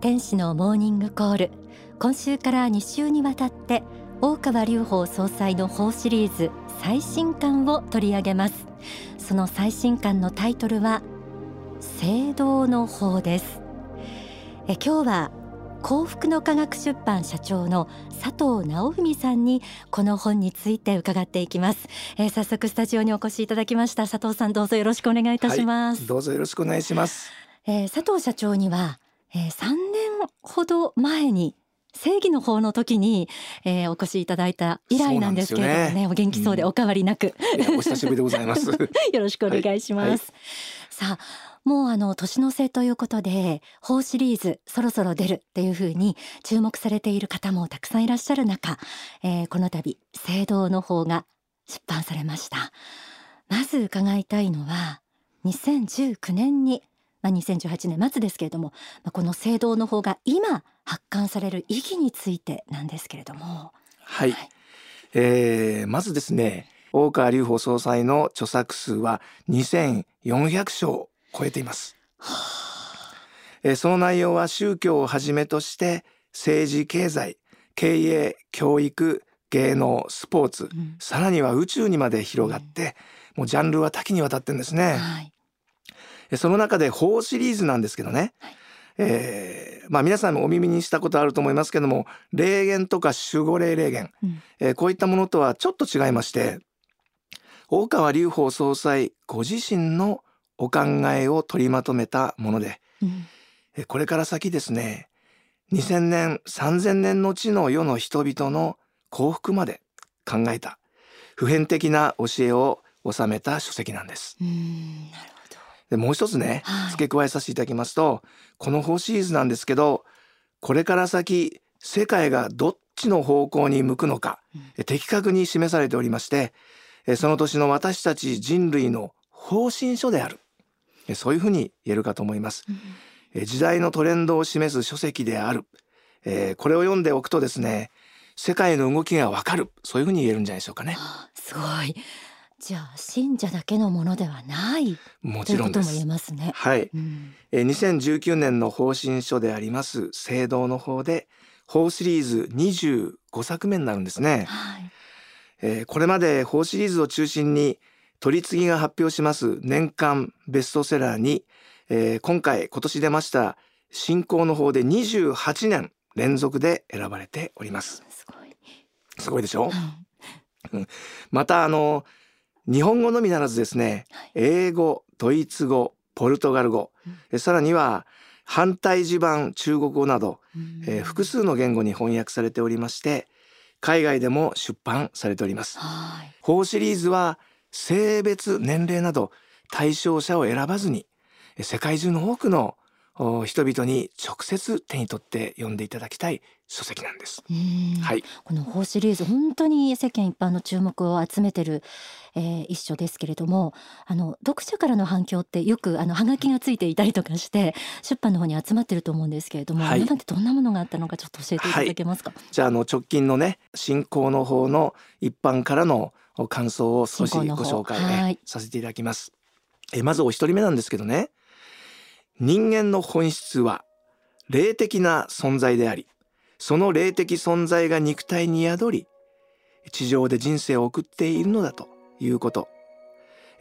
天使のモーニングコール。今週から2週にわたって大川隆法総裁の法シリーズ最新刊を取り上げます。その最新刊のタイトルは聖堂の法です。え今日は幸福の科学出版社長の佐藤直文さんにこの本について伺っていきます、えー、早速スタジオにお越しいただきました。佐藤さんどうぞよろしくお願いいたします、はい、どうぞよろしくお願いします、えー、佐藤社長には、えー、3年ほど前に正義の方の時に、えー、お越しいただいた以来なんですけれどもね、ね、お元気そうでお変わりなく、うん、お久しぶりでございます。よろしくお願いします、はい。はい、さあもうあの年の瀬ということで法シリーズそろそろ出るっていうふうに注目されている方もたくさんいらっしゃる中、えー、この度聖堂の方が出版されました。まず伺いたいのは2019年にまあ、2018年末ですけれども、まあ、この聖堂の方が今発刊される意義についてなんですけれども。はい、はい、えー、まずですね大川隆法総裁の著作数は2400章を超えています、はあ、えー、その内容は宗教をはじめとして政治経済経営教育芸能スポーツ、うん、さらには宇宙にまで広がって、うん、もうジャンルは多岐にわたってんですね、はいその中で法シリーズなんですけどね、はい、えー、まあ、皆さんもお耳にしたことあると思いますけども霊言とか守護霊霊言、うん、えー、こういったものとはちょっと違いまして大川隆法総裁ご自身のお考えを取りまとめたもので、うん、えこれから先ですね2000年3000年の地の世の人々の幸福まで考えた普遍的な教えを収めた書籍なんです。うんなるでもう一つね、付け加えさせていただきますとこの法シリーズなんですけどこれから先世界がどっちの方向に向くのか、うん、的確に示されておりましてその年の私たち人類の方針書である。そういうふうに言えるかと思います、うん、時代のトレンドを示す書籍である。これを読んでおくとですね世界の動きがわかる。そういうふうに言えるんじゃないでしょうかね。すごいじゃあ信者だけのものではない。もちろんです。も言えますね。はい、うん、え2019年の方針書であります聖堂の方で法シリーズ25作目になるんですね、はい。えー、これまで法シリーズを中心に取り次ぎが発表します年間ベストセラーに、えー、今回今年出ました信仰の方で28年連続で選ばれております。すごい。すごいでしょ、うん、またあの日本語のみならずですね、英語ドイツ語ポルトガル語、うん、さらには反対地盤中国語など、えー、複数の言語に翻訳されておりまして海外でも出版されております。法シリーズは性別年齢など対象者を選ばずに世界中の多くの人々に直接手に取って読んでいただきたい書籍なんです。はい、この法シリーズ本当に世間一般の注目を集めてる、えー、一書ですけれどもあの読者からの反響ってよくあのハガキがついていたりとかして出版の方に集まってると思うんですけれども、はい、今までどんなものがあったのかちょっと教えていただけますか、はい、じゃああの直近のね進行の方の一般からの感想を少しご紹介、ねはい、させていただきます。えまずお一人目なんですけどね人間の本質は霊的な存在であり、その霊的存在が肉体に宿り、地上で人生を送っているのだということ。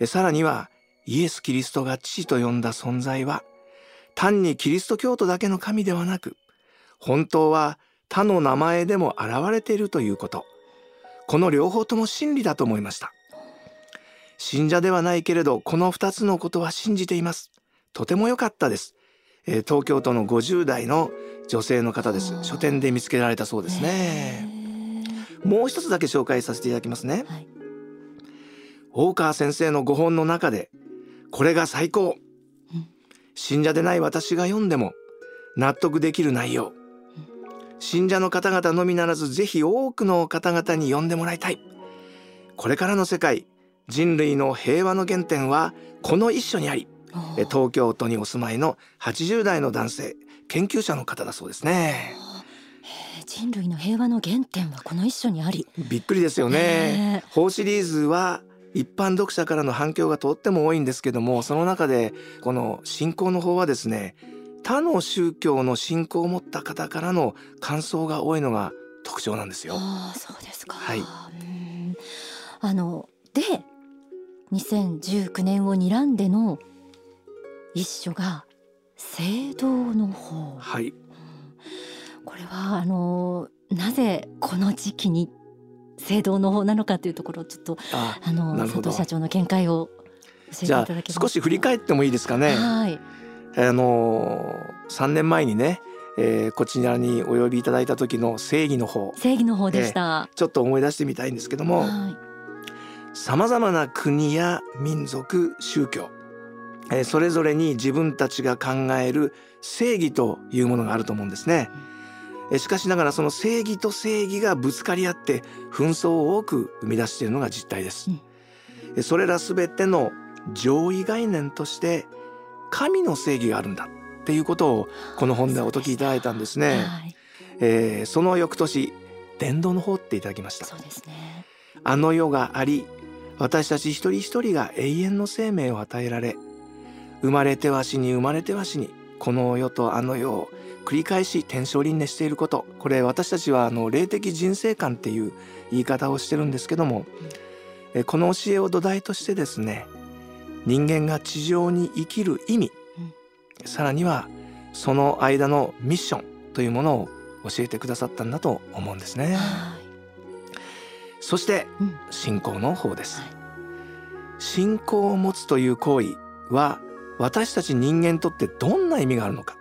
さらには、イエス・キリストが父と呼んだ存在は、単にキリスト教徒だけの神ではなく、本当は他の名前でも現れているということ。この両方とも真理だと思いました。信者ではないけれど、この二つのことは信じています。とても良かったです。えー、東京都の50代の女性の方です。書店で見つけられたそうですね。もう一つだけ紹介させていただきますね。はい、大川先生の5本の中で、これが最高。信者でない私が読んでも納得できる内容。信者の方々のみならずぜひ多くの方々に読んでもらいたい。これからの世界、人類の平和の原点はこの一緒にあり、東京都にお住まいの80代の男性研究者の方だそうですね。人類の平和の原点はこの一緒にありびっくりですよね。法シリーズは一般読者からの反響がとっても多いんですけどもその中でこの信仰の方はですね他の宗教の信仰を持った方からの感想が多いのが特徴なんですよ。ああそうですか。はいうんあので2019年を睨んでの一書が聖堂の方。はい、これはあのなぜこの時期に聖堂の方なのかというところをちょっとああの佐藤社長の見解をじゃあ。少し振り返ってもいいですかね。はい。あの3年前にね、えーこちらにお呼びいただいた時の正義の方正義の方でした。ちょっと思い出してみたいんですけどもはい。さまざまな国や民族宗教、えーそれぞれに自分たちが考える正義というものがあると思うんですね。えーしかしながらその正義と正義がぶつかり合って紛争を多く生み出しているのが実態です。うそれらすべての上位概念として神の正義があるんだっていうことをこの本でお解きいただいたんですね。はい。えーその翌年伝道の方っていただきました。そうですね。あの世があり私たち一人一人が永遠の生命を与えられ生まれては死に生まれては死にこの世とあの世を繰り返し天正輪廻していることこれ私たちはあの霊的人生観っていう言い方をしてるんですけどもえこの教えを土台としてですね人間が地上に生きる意味うんさらにはその間のミッションというものを教えてくださったんだと思うんですね。はい。そしてうん。信仰の方ですはい。信仰を持つという行為は私たち人間にとってどんな意味があるのか。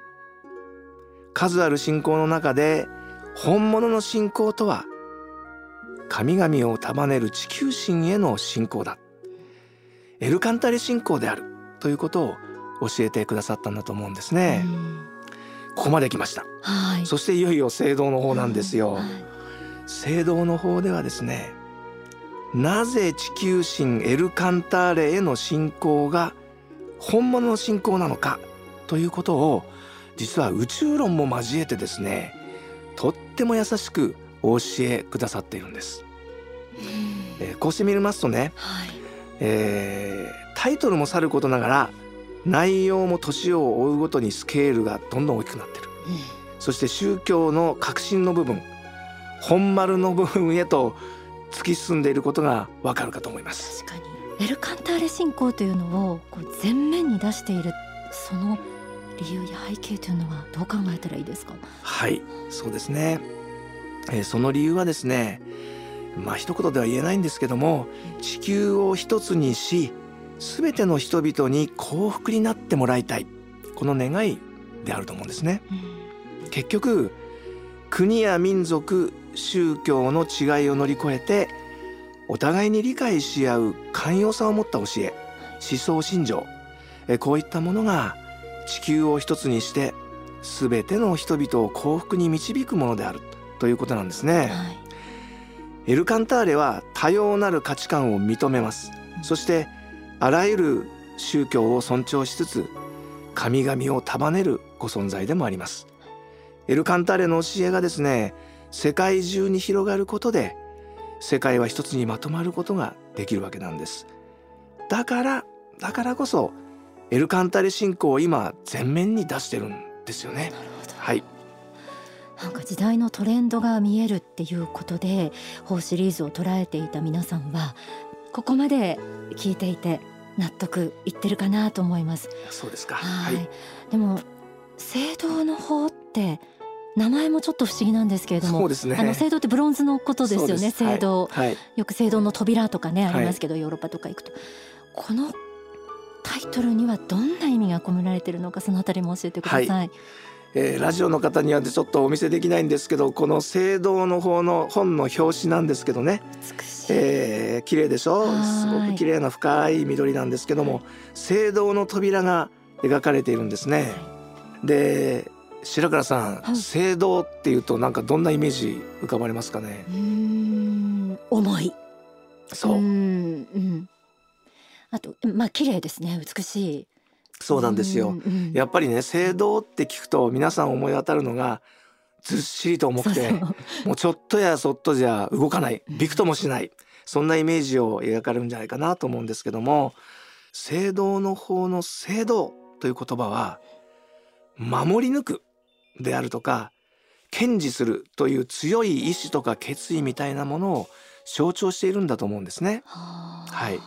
数ある信仰の中で本物の信仰とは神々を束ねる地球神への信仰だ。エルカンタレ信仰であるということを教えてくださったんだと思うんですね。うん。ここまで来ました。はい。そしていよいよ聖堂の方なんですよ、はい。聖堂の方ではですねなぜ地球神エルカンターレへの信仰が本物の信仰なのかということを実は宇宙論も交えてですねとっても優しくお教えくださっているんです、うん。えーこうして見ますとね、はい。えータイトルもさることながら内容も年を追うごとにスケールがどんどん大きくなってる。うん。そして宗教の核心の部分本丸の部分へと突き進んでいることがわかるかと思います。確かにエルカンターレ信仰というのをこう前面に出しているその理由や背景というのはどう考えたらいいですか？はい、そうですね。えーその理由はですね、まあ一言では言えないんですけども、地球を一つにし、すべての人々に幸福になってもらいたい。この願いであると思うんですね。結局国や民族宗教の違いを乗り越えてお互いに理解し合う寛容さを持った教え思想信条。えこういったものが地球を一つにして全ての人々を幸福に導くものであるということなんですね。はい。エルカンターレは多様なる価値観を認めます。そしてあらゆる宗教を尊重しつつ神々を束ねるご存在でもあります。エルカンターレの教えがですね世界中に広がることで世界は一つにまとまることができるわけなんですだからだからこそエルカンターレ信仰を今前面に出してるんですよね。はいなんか時代のトレンドが見えるっていうことで法シリーズを捉えていた皆さんはここまで聞いていて納得いってるかなと思います。そうですかはい。でも聖堂の方って名前もちょっと不思議なんですけれどもね。あの聖堂ってブロンズのことですよね。聖堂、はい、はい。よく聖堂の扉とかねはいありますけど、ヨーロッパとか行くとこのタイトルにはどんな意味が込められているのかそのあたりも教えてください。えーラジオの方にはちょっとお見せできないんですけどこの聖堂の方の本の表紙なんですけどね、美しい。えー、綺麗でしょ？はい。すごく綺麗な深い緑なんですけども聖堂の扉が描かれているんですね。で白倉さん、はい。聖堂っていうとなんかどんなイメージ浮かばれますかね？うーん重い。そう、んうん。あとまあ綺麗ですね。美しい。そうなんですよ。やっぱりね聖堂って聞くと皆さん思い当たるのがずっしりと重くてもうちょっとやそっとじゃ動かない。びくともしない。そんなイメージを描かれるんじゃないかなと思うんですけども聖堂の方の聖堂という言葉は守り抜くであるとか堅持するという強い意志とか決意みたいなものを象徴しているんだと思うんですね。はい、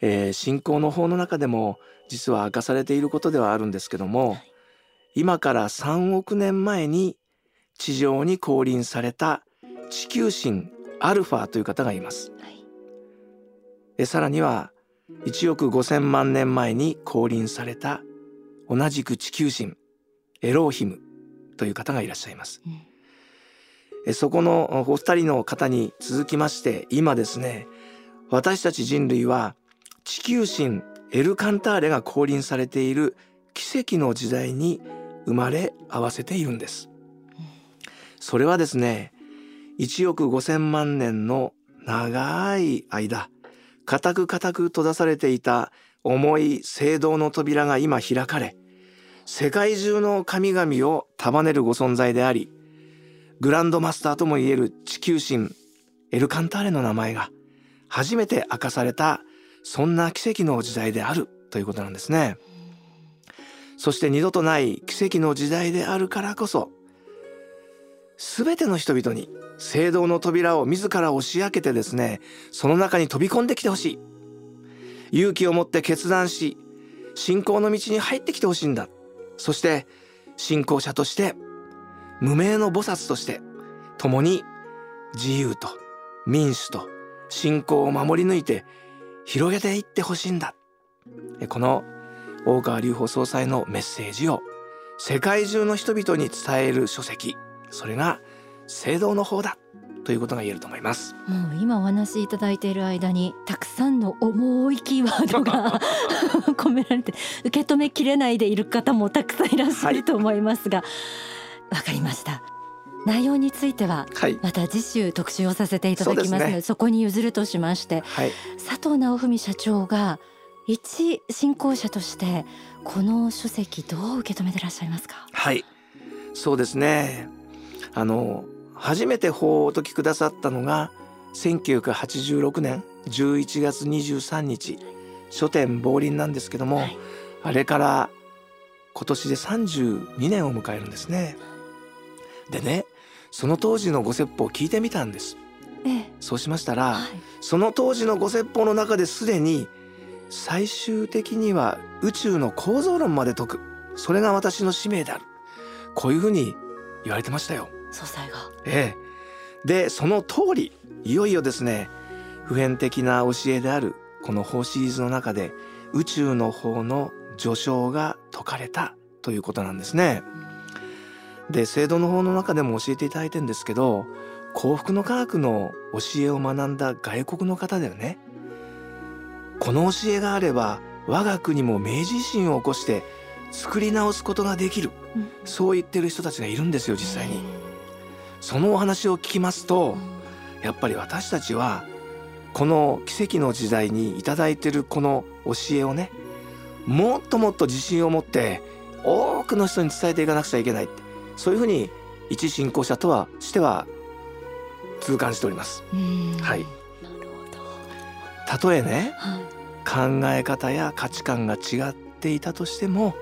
えー、信仰の法の中でも実は明かされていることではあるんですけども、今から3億年前に地上に降臨された地球神アルファという方がいます。はい、さらには1億5,000万年前に降臨された同じく地球神エローヒムという方がいらっしゃいます。うん、そこのお二人の方に続きまして今ですね私たち人類は地球神エルカンターレが降臨されている奇跡の時代に生まれ合わせているんです。それはですね1億5,000万年の長い間固く固く閉ざされていた重い聖堂の扉が今開かれ世界中の神々を束ねるご存在でありグランドマスターともいえる地球神エルカンターレの名前が初めて明かされたそんな奇跡の時代であるということなんですね。そして二度とない奇跡の時代であるからこそ全ての人々に聖堂の扉を自ら押し開けてですねその中に飛び込んできてほしい勇気を持って決断し信仰の道に入ってきてほしいんだそして信仰者として無名の菩薩として共に自由と民主と信仰を守り抜いて広げていってほしいんだ。この大川隆法総裁のメッセージを世界中の人々に伝える書籍。それが聖堂の方だ。ということが言えると思います。もう今お話しいただいている間にたくさんの重いキーワードが 込められて受け止めきれないでいる方もたくさんいらっしゃると思いますがわ、はい、かりました。内容についてはまた次週特集をさせていただきますのではいそでね、そこに譲るとしまして、はい、佐藤直文社長が一信仰者としてこの書籍どう受け止めてらっしゃいますか？はい。そうですね。あの初めて法をお解きくださったのが1986年11月23日書店亡林なんですけども、はい、あれから今年で32年を迎えるんですね。でねその当時のご説法を聞いてみたんです。ええ、そうしましたら、はい、その当時のご説法の中ですでに最終的には宇宙の構造論まで解くそれが私の使命であるこういうふうに言われてましたよ。総裁が。ええ。でその通りいよいよですね普遍的な教えであるこの法シリーズの中で宇宙の方の序章が説かれたということなんですね。で聖堂の方の中でも教えていただいてるんですけど幸福の科学の教えを学んだ外国の方だよねこの教えがあれば我が国も明治維新を起こして作り直すことができる、うん、そう言ってる人たちがいるんですよ実際に。そのお話を聞きますとやっぱり私たちはこの奇跡の時代に頂いてるこの教えをねもっともっと自信を持って多くの人に伝えていかなくちゃいけないそういうふうに一信仰者とはしては痛感しております。はい。たとえね、はい、考え方や価値観が違っていたとしても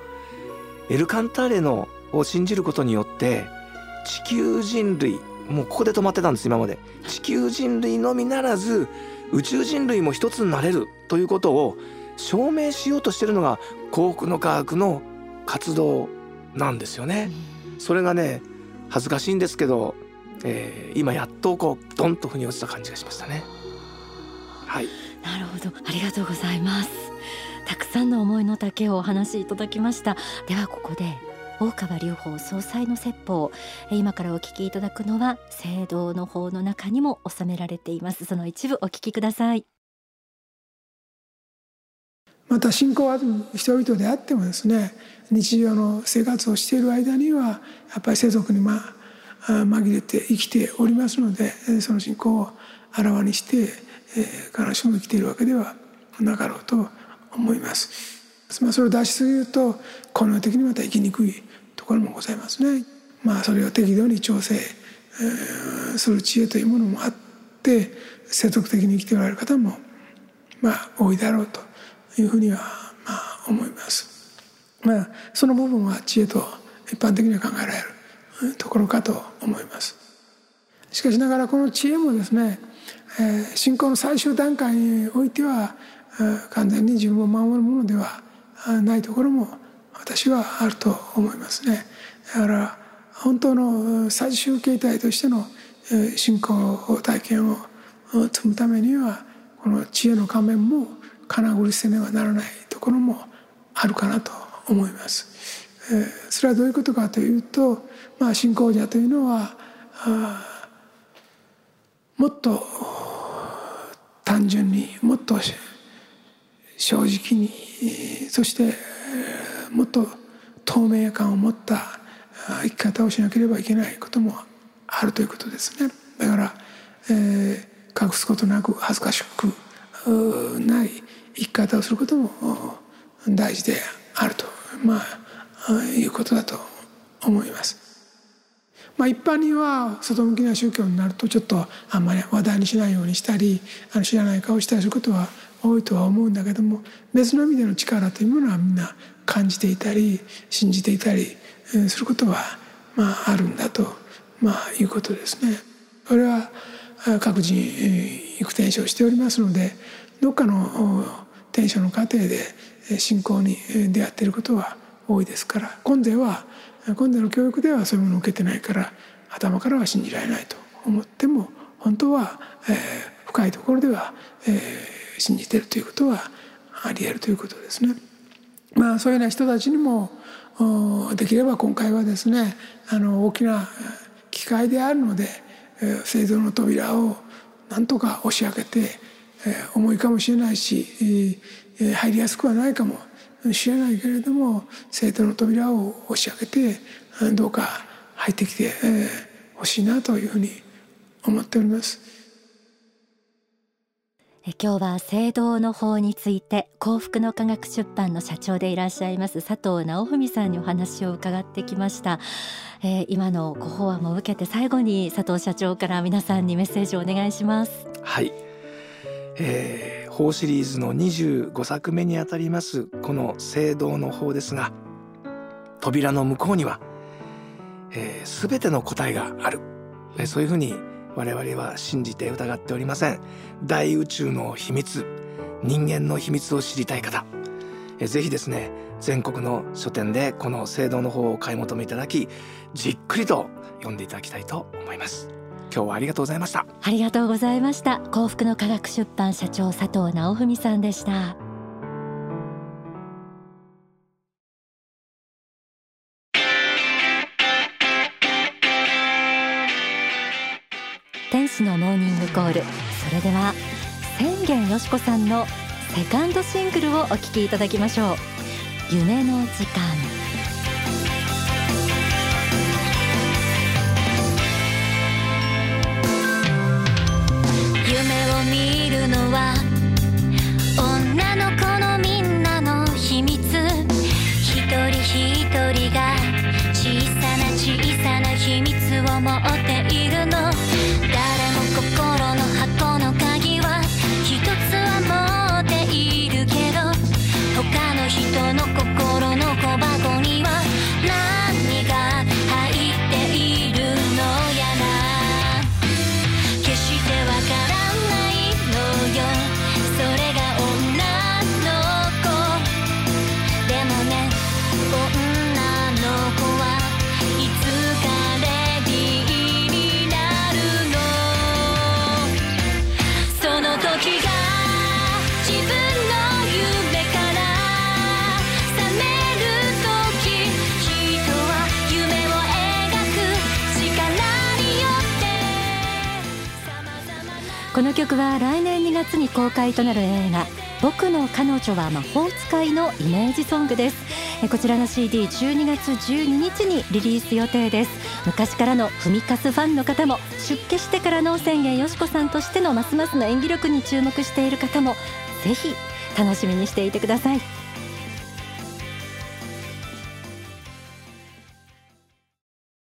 エルカンターレのを信じることによって地球人類もうここで止まってたんです今まで地球人類のみならず宇宙人類も一つになれるということを証明しようとしてるのが幸福の科学の活動なんですよね。それがね恥ずかしいんですけど、えー、今やっとこうドンと腑に落ちた感じがしましたね。はい。なるほどありがとうございます。たくさんの思いの丈をお話しいただきました。ではここで大川隆法総裁の説法。今からお聞きいただくのは聖堂の法の中にも収められています。その一部お聞きください。また信仰ある人々であってもですね日常の生活をしている間にはやっぱり世俗にまあ紛れて生きておりますのでその信仰をあらわにして、えー、必ずしも生きているわけではなかろうと思います。まあ、それを出しすぎるとこの世的にまた生きにくいところもございますね。まあ、それを適度に調整、えー、する知恵というものもあって世俗的に生きておられる方もまあ多いだろうというふうにはまあ思います。まあ、その部分は知恵と一般的には考えられるところかと思いますしかしながらこの知恵もですね、えー、信仰の最終段階においては完全に自分を守るものではないところも私はあると思いますねだから本当の最終形態としての信仰体験を積むためにはこの知恵の仮面も金繰りせねばならないところもあるかなと思います。それはどういうことかというと、まあ、信仰者というのはもっと単純にもっと正直にそしてもっと透明感を持った生き方をしなければいけないこともあるということですね。だから、えー、隠すことなく恥ずかしくない生き方をすることも大事であると、まあ、いうことだと思います。まあ、一般には外向きな宗教になるとちょっとあんまり話題にしないようにしたりあの知らない顔したりすることは多いとは思うんだけども別の意味での力というものはみんな感じていたり信じていたりすることはまああるんだと、まあ、いうことですね。これは各人行く転生しておりますのでどっかの転生の過程で信仰に出会っていることは多いですから今世は今世の教育ではそういうものを受けてないから頭からは信じられないと思っても本当は、えー、深いところでは、えー、信じてるということはありえるということですね。まあ、そういうような人たちにもできれば今回はですねあの大きな機会であるので聖堂の扉をなんとか押し開けて重いかもしれないし入りやすくはないかもしれないけれども聖堂の扉を押し開けてどうか入ってきてほしいなというふうに思っております。今日は聖堂の法について幸福の科学出版の社長でいらっしゃいます佐藤直文さんにお話を伺ってきました、えー、今のご法案も受けて最後に佐藤社長から皆さんにメッセージをお願いします。はい、えー、法シリーズの25作目にあたりますこの聖堂の法ですが扉の向こうには、えー、全ての答えがある、えー、そういうふうに我々は信じて疑っておりません。大宇宙の秘密人間の秘密を知りたい方。ぜひですね全国の書店でこの聖堂の方を買い求めいただきじっくりと読んでいただきたいと思います。今日はありがとうございました。ありがとうございました。幸福の科学出版社長佐藤直文さんでした。天使のモーニングコール。それでは千元よしこさんのセカンドシングルをお聴きいただきましょう。夢の時間。夢を見るのは女の子のみんなの秘密。一人一人が小さな小さな秘密を持っているの。この曲は来年2月に公開となる映画僕の彼女は魔法使いのイメージソングです。こちらの CD12 月12日にリリース予定です。昔からのふみかすファンの方も出家してからの宣言よしこさんとしてのますますの演技力に注目している方もぜひ楽しみにしていてください。